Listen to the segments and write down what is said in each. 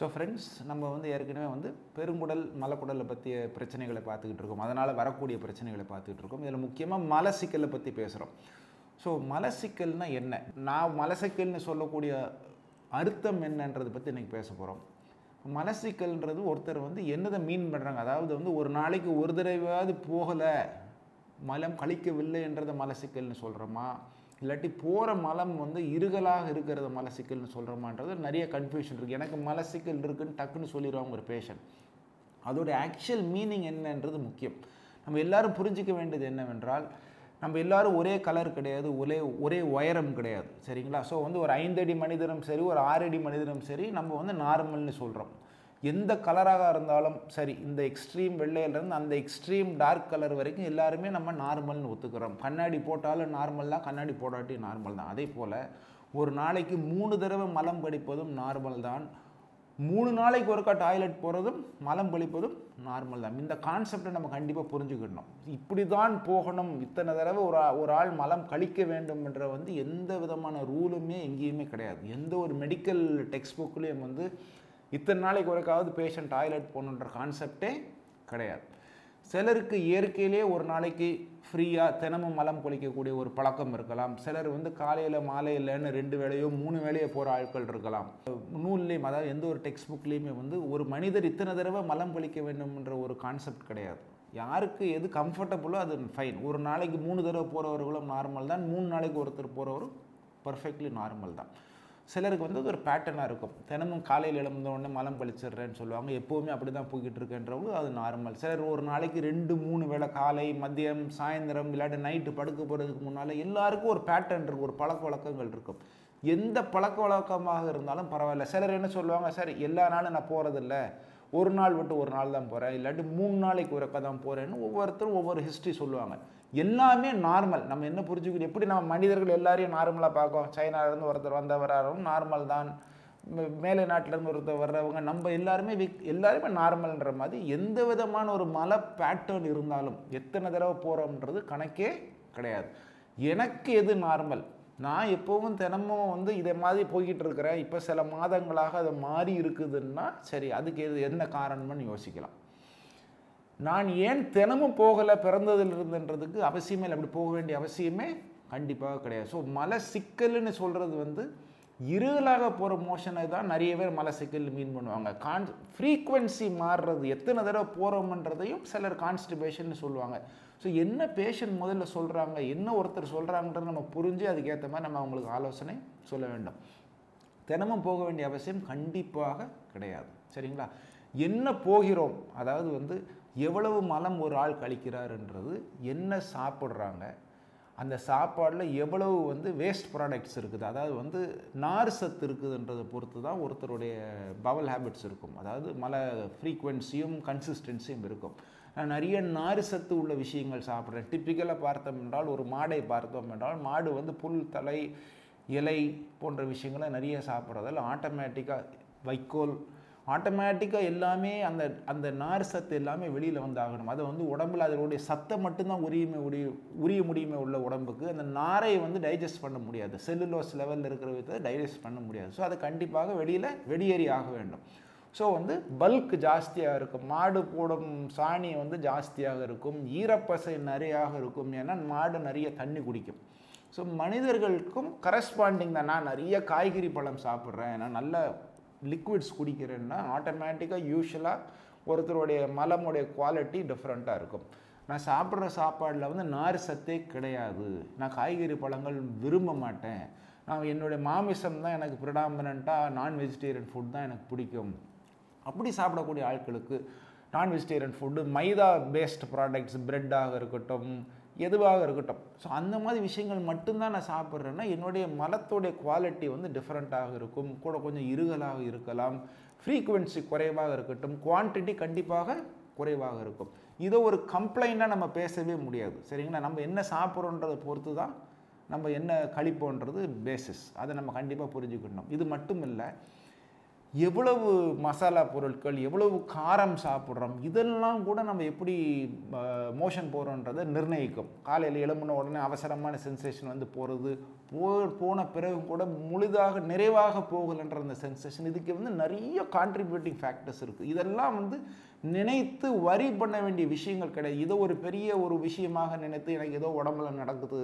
So friends நம்ம வந்து ஏற்கனவே வந்து பெருங்குடல் மலக்குடலை பற்றிய பிரச்சனைகளை பார்த்துக்கிட்டு இருக்கோம். அதனால் வரக்கூடிய பிரச்சனைகளை பார்த்துக்கிட்டு இருக்கோம். இதில் முக்கியமாக மலசிக்கலை பற்றி பேசுகிறோம். ஸோ மலசிக்கல்னா என்ன? நான் மலசிக்கல்னு சொல்லக்கூடிய அர்த்தம் என்னன்றதை பற்றி இன்றைக்கி பேச போகிறோம். மலசிக்கல்ன்றது ஒருத்தர் வந்து என்னதை மீன் பண்ணுறாங்க அதாவது வந்து ஒரு நாளைக்கு ஒரு தடவையாவது போகலை மலம் கழிக்கவில்லை என்றதை மலசிக்கல்னு சொல்கிறோமா இல்லாட்டி போகிற மலம் வந்து இருகலாக இருக்கிறத மலசிக்கல்னு சொல்கிறோமான்றது நிறைய கன்ஃபியூஷன் இருக்குது எனக்கு மலசிக்கல் இருக்குன்னு டக்குன்னு சொல்லிடுவாங்க ஒரு பேஷண்ட் அதோட ஆக்சுவல் மீனிங் என்னன்றது முக்கியம். நம்ம எல்லோரும் புரிஞ்சிக்க வேண்டியது என்னவென்றால் நம்ம எல்லாரும் ஒரே கலர் கிடையாது ஒரே ஒரே உயரம் கிடையாது. சரிங்களா? ஸோ வந்து ஒரு ஐந்தடி மனிதனும் சரி ஒரு ஆறடி மனிதனும் சரி நம்ம வந்து நார்மல்னு சொல்கிறோம் எந்த கலராக இருந்தாலும் சரி இந்த எக்ஸ்ட்ரீம் வெள்ளையிலேருந்து அந்த எக்ஸ்ட்ரீம் டார்க் கலர் வரைக்கும் எல்லாருமே நம்ம நார்மல்னு ஒத்துக்கிறோம். கண்ணாடி போட்டாலும் நார்மல் தான் கண்ணாடி போடாட்டி நார்மல் தான். அதே போல் ஒரு நாளைக்கு மூணு தடவை மலம் கடிப்பதும் நார்மல் தான். மூணு நாளைக்கு ஒருக்கா டாய்லெட் போகிறதும் மலம் கழிப்பதும் நார்மல் தான். இந்த கான்செப்டை நம்ம கண்டிப்பாக புரிஞ்சுக்கிடணும். இப்படி தான் போகணும். இத்தனை தடவை ஒரு ஆ- ஒரு ஆள் மலம் கழிக்க வேண்டும் என்ற வந்து எந்த விதமான ரூலுமே எங்கேயுமே கிடையாது. எந்த ஒரு மெடிக்கல் டெக்ஸ்ட் புக்லேயும் வந்து இத்தனை நாளைக்கு ஒருக்காவது பேஷண்ட் டாய்லெட் போகணுன்ற கான்செப்டே கிடையாது. சிலருக்கு இயற்கையிலே ஒரு நாளைக்கு ஃப்ரீயாக தினமும் மலம் கொளிக்கக்கூடிய ஒரு பழக்கம் இருக்கலாம். சிலர் வந்து காலையில் மாலையிலன்னு ரெண்டு வேளையோ மூணு வேளையோ போகிற ஆட்கள் இருக்கலாம். நூல்லையும் அதாவது எந்த ஒரு டெக்ஸ்ட் புக்லேயுமே வந்து ஒரு மனிதர் இத்தனை தடவை மலம் கொளிக்க வேண்டும்ன்ற ஒரு கான்செப்ட் கிடையாது. யாருக்கு எது கம்ஃபர்டபுளோ அது ஃபைன் ஒரு நாளைக்கு மூணு தடவை போகிறவர்களும் நார்மல் தான். மூணு நாளைக்கு ஒருத்தர் போகிறவரும் பர்ஃபெக்ட்லி நார்மல் தான். சிலருக்கு வந்து அது ஒரு பேட்டர்னாக இருக்கும். தினமும் காலையில் எழுந்தோடனே மலம் கழிச்சிடுறேன்னு சொல்லுவாங்க. எப்போவுமே அப்படி தான் போய்கிட்டு இருக்கேன்றவங்க அது நார்மல் சிலர் ஒரு நாளைக்கு ரெண்டு மூணு வேளை காலை மதியம் சாயந்தரம் இல்லாட்டி நைட்டு படுக்க போகிறதுக்கு முன்னால் எல்லாருக்கும் ஒரு பேட்டர்ன் இருக்கும். ஒரு பழக்க வழக்கங்கள் இருக்கும். எந்த பழக்க வழக்கமாக இருந்தாலும் பரவாயில்ல. சிலர் என்ன சொல்லுவாங்க? சரி எல்லா நாளும் நான் போகிறதில்ல ஒரு நாள் விட்டு ஒரு நாள் தான் போகிறேன் இல்லாட்டி மூணு நாளைக்கு ஒருக்கா தான் போகிறேன்னு ஒவ்வொருத்தரும் ஒவ்வொரு ஹிஸ்ட்ரி சொல்லுவாங்க. எல்லாமே நார்மல் நம்ம என்ன புரிஞ்சுக்கணும் எப்படி நம்ம மனிதர்கள் எல்லாரையும் நார்மலாக பார்க்கோம்? சைனாலேருந்து ஒருத்தர் வந்தவராகவும் நார்மல் தான். மே- மேலை நாட்டிலேருந்து ஒருத்தர் வர்றவங்க நம்ம எல்லாருமே விக் எல்லாருமே நார்மல்ன்ற மாதிரி எந்த விதமான ஒரு மலை பேட்டர்ன் இருந்தாலும் எத்தனை தடவை போகிறோம்ன்றது கணக்கே கிடையாது. எனக்கு எது நார்மல் நான் எப்போவும் தினமும் வந்து இதை மாதிரி போய்கிட்டு இருக்கிறேன். இப்போ சில மாதங்களாக அது மாறி இருக்குதுன்னா சரி அதுக்கு எது என்ன காரணம்னு யோசிக்கலாம். நான் ஏன் தினமும் போகலை பிறந்ததில் இருந்துன்றதுக்கு அவசியமே இல்லை. அப்படி போக வேண்டிய அவசியமே கண்டிப்பாக கிடையாது. ஸோ மலை சிக்கல்னு சொல்கிறது வந்து இருகலாக போகிற மோஷனை தான் நிறைய பேர் மலை சிக்கல் மீன் பண்ணுவாங்க. கான் ஃப்ரீக்குவென்சி மாறுறது எத்தனை தடவை போகிறோம்ன்றதையும் சிலர் கான்ஸ்டிபேஷன் சொல்லுவாங்க. ஸோ என்ன பேஷண்ட் முதல்ல சொல்கிறாங்க என்ன ஒருத்தர் சொல்கிறாங்கன்றத நம்ம புரிஞ்சு அதுக்கேற்ற மாதிரி நம்ம அவங்களுக்கு ஆலோசனை சொல்ல வேண்டும். தினமும் போக வேண்டிய அவசியம் கண்டிப்பாக கிடையாது. சரிங்களா? என்ன போகிறோம்? அதாவது வந்து எவ்வளவு மலம் ஒரு ஆள் கழிக்கிறாருன்றது என்ன சாப்பிட்றாங்க அந்த சாப்பாடில் எவ்வளவு வந்து வேஸ்ட் ப்ராடக்ட்ஸ் இருக்குது அதாவது வந்து நார் சத்து இருக்குதுன்றதை பொறுத்து தான் ஒருத்தருடைய பவல் ஹேபிட்ஸ் இருக்கும். அதாவது மல ஃப்ரீக்குவென்சியும் கன்சிஸ்டன்சியும் இருக்கும். நான் நிறைய நார் சத்து உள்ள விஷயங்கள் சாப்பிட்றேன். டிப்பிக்கலாக பார்த்தோம் என்றால் ஒரு மாடை பார்த்தோம் என்றால் மாடு வந்து புல் தலை இலை போன்ற விஷயங்களை நிறைய சாப்பிட்றதால ஆட்டோமேட்டிக்காக வைக்கோல் ஆட்டோமேட்டிக்காக எல்லாமே அந்த அந்த நார் சத்து எல்லாமே வெளியில் வந்து ஆகணும் அதை வந்து உடம்புல அதனுடைய சத்தை மட்டும்தான் உரியுமே உரிய உரிய முடியுமே உள்ள உடம்புக்கு அந்த நாரை வந்து டைஜஸ்ட் பண்ண முடியாது. செல்லுலோஸ் லெவலில் இருக்கிற விதத்தை டைஜஸ்ட் பண்ண முடியாது. ஸோ அது கண்டிப்பாக வெளியில் வெளியேறி ஆக வேண்டும். ஸோ வந்து பல்க் ஜாஸ்தியாக இருக்கும். மாடு போடும் சாணி வந்து ஜாஸ்தியாக இருக்கும். ஈரப்பசை நிறையாக இருக்கும். ஏன்னா மாடு நிறைய தண்ணி குடிக்கும். ஸோ மனிதர்களுக்கும் கரஸ்பாண்டிங் தான். நான் நிறைய காய்கறி பழம் சாப்பிட்றேன். நான் நல்ல லிக்விட்ஸ் குடிக்கிறேன்னா ஆட்டோமேட்டிக்காக யூஸ்வலாக ஒருத்தருடைய மலமுடைய குவாலிட்டி டிஃப்ரெண்ட்டாக இருக்கும். நான் சாப்பிட்ற சாப்பாடில் வந்து நார் சத்தே கிடையாது. நான் காய்கறி பழங்கள் விரும்ப மாட்டேன். நான் என்னுடைய மாமிசம் தான் எனக்கு ப்ரிடாமினண்ட்டாக நான் வெஜிடேரியன் ஃபுட் தான் எனக்கு பிடிக்கும். அப்படி சாப்பிடக்கூடிய ஆட்களுக்கு நான் vegetarian food maida based products ப்ரெட்டாக இருக்கட்டும் எதுவாக இருக்கட்டும். ஸோ அந்த மாதிரி விஷயங்கள் மட்டும்தான் நான் சாப்பிட்றேன்னா என்னுடைய மலத்தோடைய குவாலிட்டி வந்து டிஃப்ரெண்ட்டாக இருக்கும். கூட கொஞ்சம் இருகலாக இருக்கலாம். ஃப்ரீக்குவென்சி குறைவாக இருக்கட்டும். குவான்டிட்டி கண்டிப்பாக குறைவாக இருக்கும். இதை ஒரு கம்ப்ளைண்ட்டாக நம்ம பேசவே முடியாது. சரிங்களா? நம்ம என்ன சாப்பிட்றோன்றதை பொறுத்து தான் நம்ம என்ன கழிப்போன்றது பேசிஸ் அதை நம்ம கண்டிப்பாக புரிஞ்சுக்கணும். இது மட்டும் இல்லை எவ்வளவு மசாலா பொருட்கள் எவ்வளவு காரம் சாப்பிட்றோம் இதெல்லாம் கூட நம்ம எப்படி மோஷன் போகிறோன்றதை நிர்ணயிக்கும். காலையில் எழும்புன உடனே அவசரமான சென்சேஷன் வந்து போகிறது போ போன பிறகு கூட முழுதாக நிறைவாக போகலன்ற அந்த சென்சேஷன் இதுக்கு வந்து நிறைய கான்ட்ரிபியூட்டிங் ஃபேக்டர்ஸ் இருக்குது இதெல்லாம் வந்து நினைத்து வரி பண்ண வேண்டிய விஷயங்கள் கிடையாது. இதை ஒரு பெரிய ஒரு விஷயமாக நினைத்து எனக்கு ஏதோ உடம்புல நடக்குது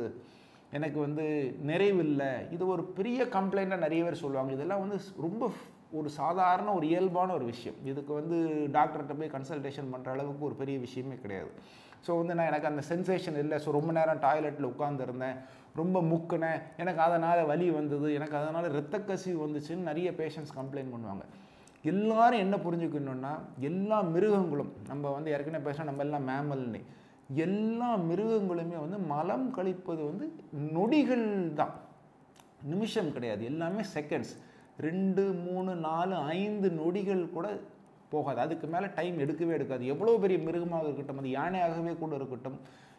எனக்கு வந்து நிறைவில்லை. இது ஒரு பெரிய கம்ப்ளைண்ட்டாக நிறைய பேர் சொல்லுவாங்க. இதெல்லாம் வந்து ரொம்ப ஒரு சாதாரண ஒரு இயல்பான ஒரு விஷயம். இதுக்கு வந்து டாக்டர்கிட்ட போய் கன்சல்டேஷன் பண்ணுற அளவுக்கு ஒரு பெரிய விஷயமே கிடையாது. ஸோ வந்து நான் எனக்கு அந்த சென்சேஷன் இல்லை. ஸோ ரொம்ப நேரம் டாய்லெட்டில் உட்காந்துருந்தேன் ரொம்ப முக்குனேன். எனக்கு அதனால் வலி வந்தது. எனக்கு அதனால் ரத்த கசிவு வந்துச்சுன்னு நிறைய பேஷண்ட்ஸ் கம்ப்ளைண்ட் பண்ணுவாங்க. எல்லாரும் என்ன புரிஞ்சுக்கணுன்னா எல்லா மிருகங்களும் நம்ம வந்து ஏற்கனவே பேசினா நம்ம எல்லாம் மேமல்னு எல்லா மிருகங்களுமே வந்து மலம் கழிப்பது வந்து நொடிகள் தான். நிமிஷம் கிடையாது. எல்லாமே செகண்ட்ஸ் ரெண்டு மூணு நாலு ஐந்து நொடிகள் கூட போகாது. அதுக்கு மேலே டைம் எடுக்கவே எடுக்காது. எவ்வளோ பெரிய மிருகமாக இருக்கட்டும் அது யானையாகவே கூட இருக்கட்டும்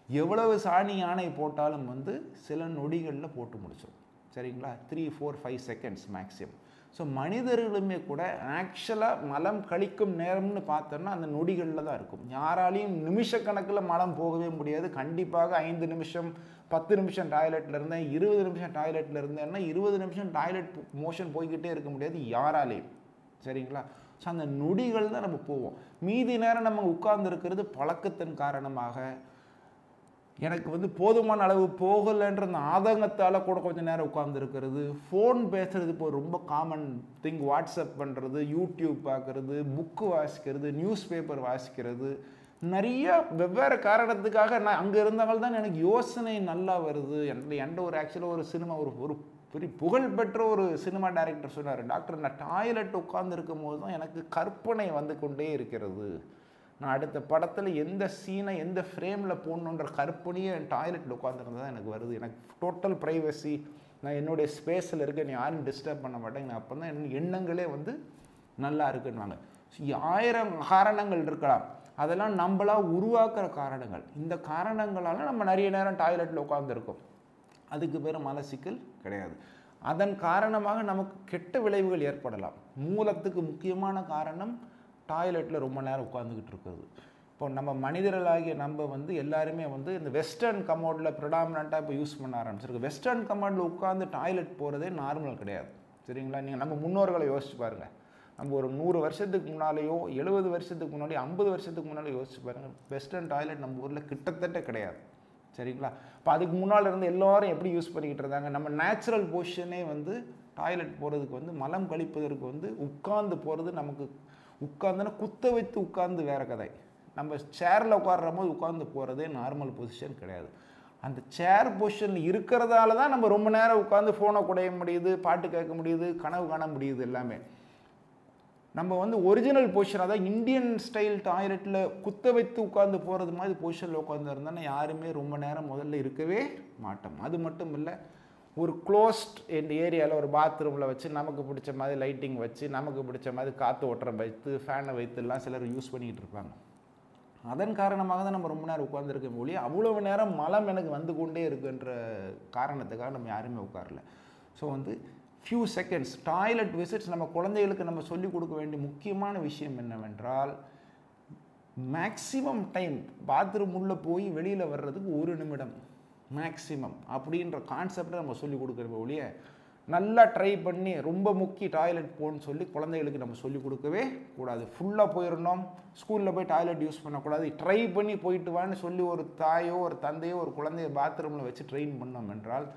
எவ்வளவு சாணி யானை போட்டாலும் வந்து சில நொடிகளில் போட்டு முடிச்சிடும் சரிங்களா? Three four five seconds maximum so மனிதர்களுமே கூட ஆக்சுவலாக மலம் கழிக்கும் நேரம்னு பார்த்தோம்னா அந்த நொடிகளில் தான் இருக்கும். யாராலையும் நிமிஷக்கணக்கில் மலம் போகவே முடியாது. கண்டிப்பாக ஐந்து நிமிஷம் பத்து நிமிஷம் டாய்லெட்டில் இருந்தேன் இருபது நிமிஷம் டாய்லெட்டில் இருந்தேன்னா இருபது நிமிஷம் டாய்லெட் மோஷன் போய்கிட்டே இருக்க முடியாது யாராலையும். சரிங்களா? ஸோ அந்த நொடிகள் தான் நம்ம போவோம். மீதி நேரம் நம்ம உட்கார்ந்துருக்கிறது பழக்கத்தின் காரணமாக எனக்கு வந்து போதுமான அளவு போகலைன்ற அந்த ஆதங்கத்தால் கூட கொஞ்சம் நேரம் உட்காந்துருக்கிறது ஃபோன் பேசுகிறது இப்போ ரொம்ப காமன் திங் வாட்ஸ்அப் பண்ணுறது யூடியூப் பார்க்குறது புக்கு வாசிக்கிறது நியூஸ் பேப்பர் வாசிக்கிறது. நிறைய வெவ்வேறு காரணத்துக்காக நான் அங்கே இருந்தவங்க தான் எனக்கு யோசனை நல்லா வருது. என் எந்த ஒரு ஆக்சுவலாக ஒரு சினிமா ஒரு ஒரு பெரிய புகழ்பெற்ற ஒரு சினிமா டைரக்டர் சொன்னார். டாக்டர் நான் டாய்லெட் உட்காந்துருக்கும் போது தான் எனக்கு கற்பனை வந்து கொண்டே இருக்கிறது. நான் அடுத்த படத்தில் எந்த சீனை எந்த ஃப்ரேமில் போடணுன்ற கற்பனையே என் டாய்லெட்டில் உட்காந்துருந்தது தான் எனக்கு வருது. எனக்கு டோட்டல் ப்ரைவசி நான் என்னுடைய ஸ்பேஸில் இருக்க நீ யாரும் டிஸ்டர்ப் பண்ண மாட்டேங்க அப்போ தான் என் எண்ணங்களே வந்து நல்லா இருக்குன்னுவாங்க. ஆயிரம் காரணங்கள் இருக்கலாம். அதெல்லாம் நம்மளா உருவாக்குற காரணங்கள். இந்த காரணங்களால் நம்ம நிறைய நேரம் டாய்லெட்டில் உட்காந்துருக்கோம் அதுக்கு பேர் மலசிக்கல் கிடையாது. அதன் காரணமாக நமக்கு கெட்ட விளைவுகள் ஏற்படலாம். மூலத்துக்கு முக்கியமான காரணம் டாய்லெட்டில் ரொம்ப நேரம் உட்காந்துக்கிட்டு இருக்கிறது. இப்போ நம்ம மனிதர்களாகிய நம்ம வந்து எல்லாருமே வந்து இந்த வெஸ்டர்ன் கமோடில் ப்ரிடாமினாக இப்போ யூஸ் பண்ண ஆரம்பிச்சிருக்கு. வெஸ்டர்ன் கமோடில் உட்காந்து டாய்லெட் போகிறதே நார்மல் கிடையாது. சரிங்களா? நீங்கள் நம்ம முன்னோர்களை யோசிச்சு பாருங்கள் நம்ம ஒரு நூறு வருஷத்துக்கு முன்னாலேயோ எழுபது வருஷத்துக்கு முன்னாடி ஐம்பது வருஷத்துக்கு முன்னாடி யோசிச்சு பாருங்கள் வெஸ்டர்ன் டாய்லெட் நம்ம ஊரில் கிட்டத்தட்ட கிடையாது. சரிங்களா? இப்போ அதுக்கு முன்னால் இருந்து எல்லோரும் எப்படி யூஸ் பண்ணிக்கிட்டு இருந்தாங்க? நம்ம நேச்சுரல் பொசிஷனே வந்து டாய்லெட் போகிறதுக்கு வந்து மலம் கழிப்பதற்கு வந்து உட்கார்ந்து போகிறது நமக்கு உட்காந்துன்னா குத்த வைத்து உட்கார்ந்து வேறு கதை. நம்ம சேரில் உட்கார்ற போது உட்காந்து போகிறதே நார்மல் பொசிஷன் கிடையாது. அந்த சேர் பொசிஷன் இருக்கிறதால தான் நம்ம ரொம்ப நேரம் உட்காந்து ஃபோனை குடைய முடியுது பாட்டு கேட்க முடியுது கனவு காண முடியுது எல்லாமே. நம்ம வந்து ஒரிஜினல் பொசிஷன் அதாவது இந்தியன் ஸ்டைல் டாய்லெட்டில் குத்த வைத்து உட்காந்து போகிறது மாதிரி பொசிஷனில் உட்காந்து இருந்தோன்னா யாருமே ரொம்ப நேரம் முதல்ல இருக்கவே மாட்டோம். அது மட்டும் இல்லை ஒரு க்ளோஸ்ட் இந்த ஏரியாவில் ஒரு பாத்ரூமில் வச்சு நமக்கு பிடிச்ச மாதிரி லைட்டிங் வச்சு நமக்கு பிடிச்ச மாதிரி காற்று ஓட்டுறம் வைத்து ஃபேனை வைத்துலாம் சிலர் யூஸ் பண்ணிக்கிட்டு இருப்பாங்க. அதன் காரணமாக தான் நம்ம ரொம்ப நேரம் உட்காந்துருக்க மொழி அவ்வளவு நேரம் மலம் எனக்கு வந்து கொண்டே இருக்குன்ற காரணத்துக்காக நம்ம யாருமே உட்காரல. ஸோ வந்து ஃபியூ செகண்ட்ஸ் டாய்லெட் விசிட்ஸ் நம்ம குழந்தைகளுக்கு நம்ம சொல்லிக் கொடுக்க வேண்டிய முக்கியமான விஷயம் என்னவென்றால் மேக்ஸிமம் டைம் பாத்ரூம் உள்ளே போய் வெளியில் வர்றதுக்கு ஒரு நிமிடம். மேக்ஸிமம் அப்படின்ற கான்செப்டை நம்ம சொல்லிக் கொடுக்குற ஒழிய நல்லா ட்ரை பண்ணி ரொம்ப முக்கி டாய்லெட் போன்னு சொல்லி குழந்தைகளுக்கு நம்ம சொல்லிக் கொடுக்கவே கூடாது. ஃபுல்லாக போயிடணும் ஸ்கூலில் போய் டாய்லெட் யூஸ் பண்ணக்கூடாது. ட்ரை பண்ணி போயிட்டு வான்னு சொல்லி ஒரு தாயோ ஒரு தந்தையோ ஒரு குழந்தைய பாத்ரூமில் வச்சு ட்ரெயின் பண்ணோம் என்றால்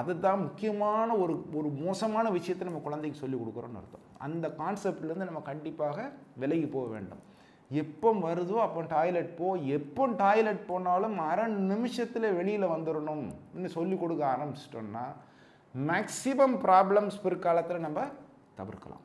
அதுதான் முக்கியமான ஒரு ஒரு மோசமான விஷயத்தை நம்ம குழந்தைக்கு சொல்லிக் கொடுக்குறோன்னு அர்த்தம். அந்த கான்செப்ட்லேருந்து நம்ம கண்டிப்பாக விலகி போக வேண்டும். எப்போ வருதோ அப்போ டாய்லெட் போ எப்போ டாய்லெட் போனாலும் அரை நிமிஷத்தில் வெளியில் வந்துடணும்னு சொல்லி கொடுக்க ஆரம்பிச்சிட்டோம்னா மேக்சிமம் ப்ராப்ளம்ஸ் பிற்காலத்தில் நம்ம தவிர்க்கலாம்.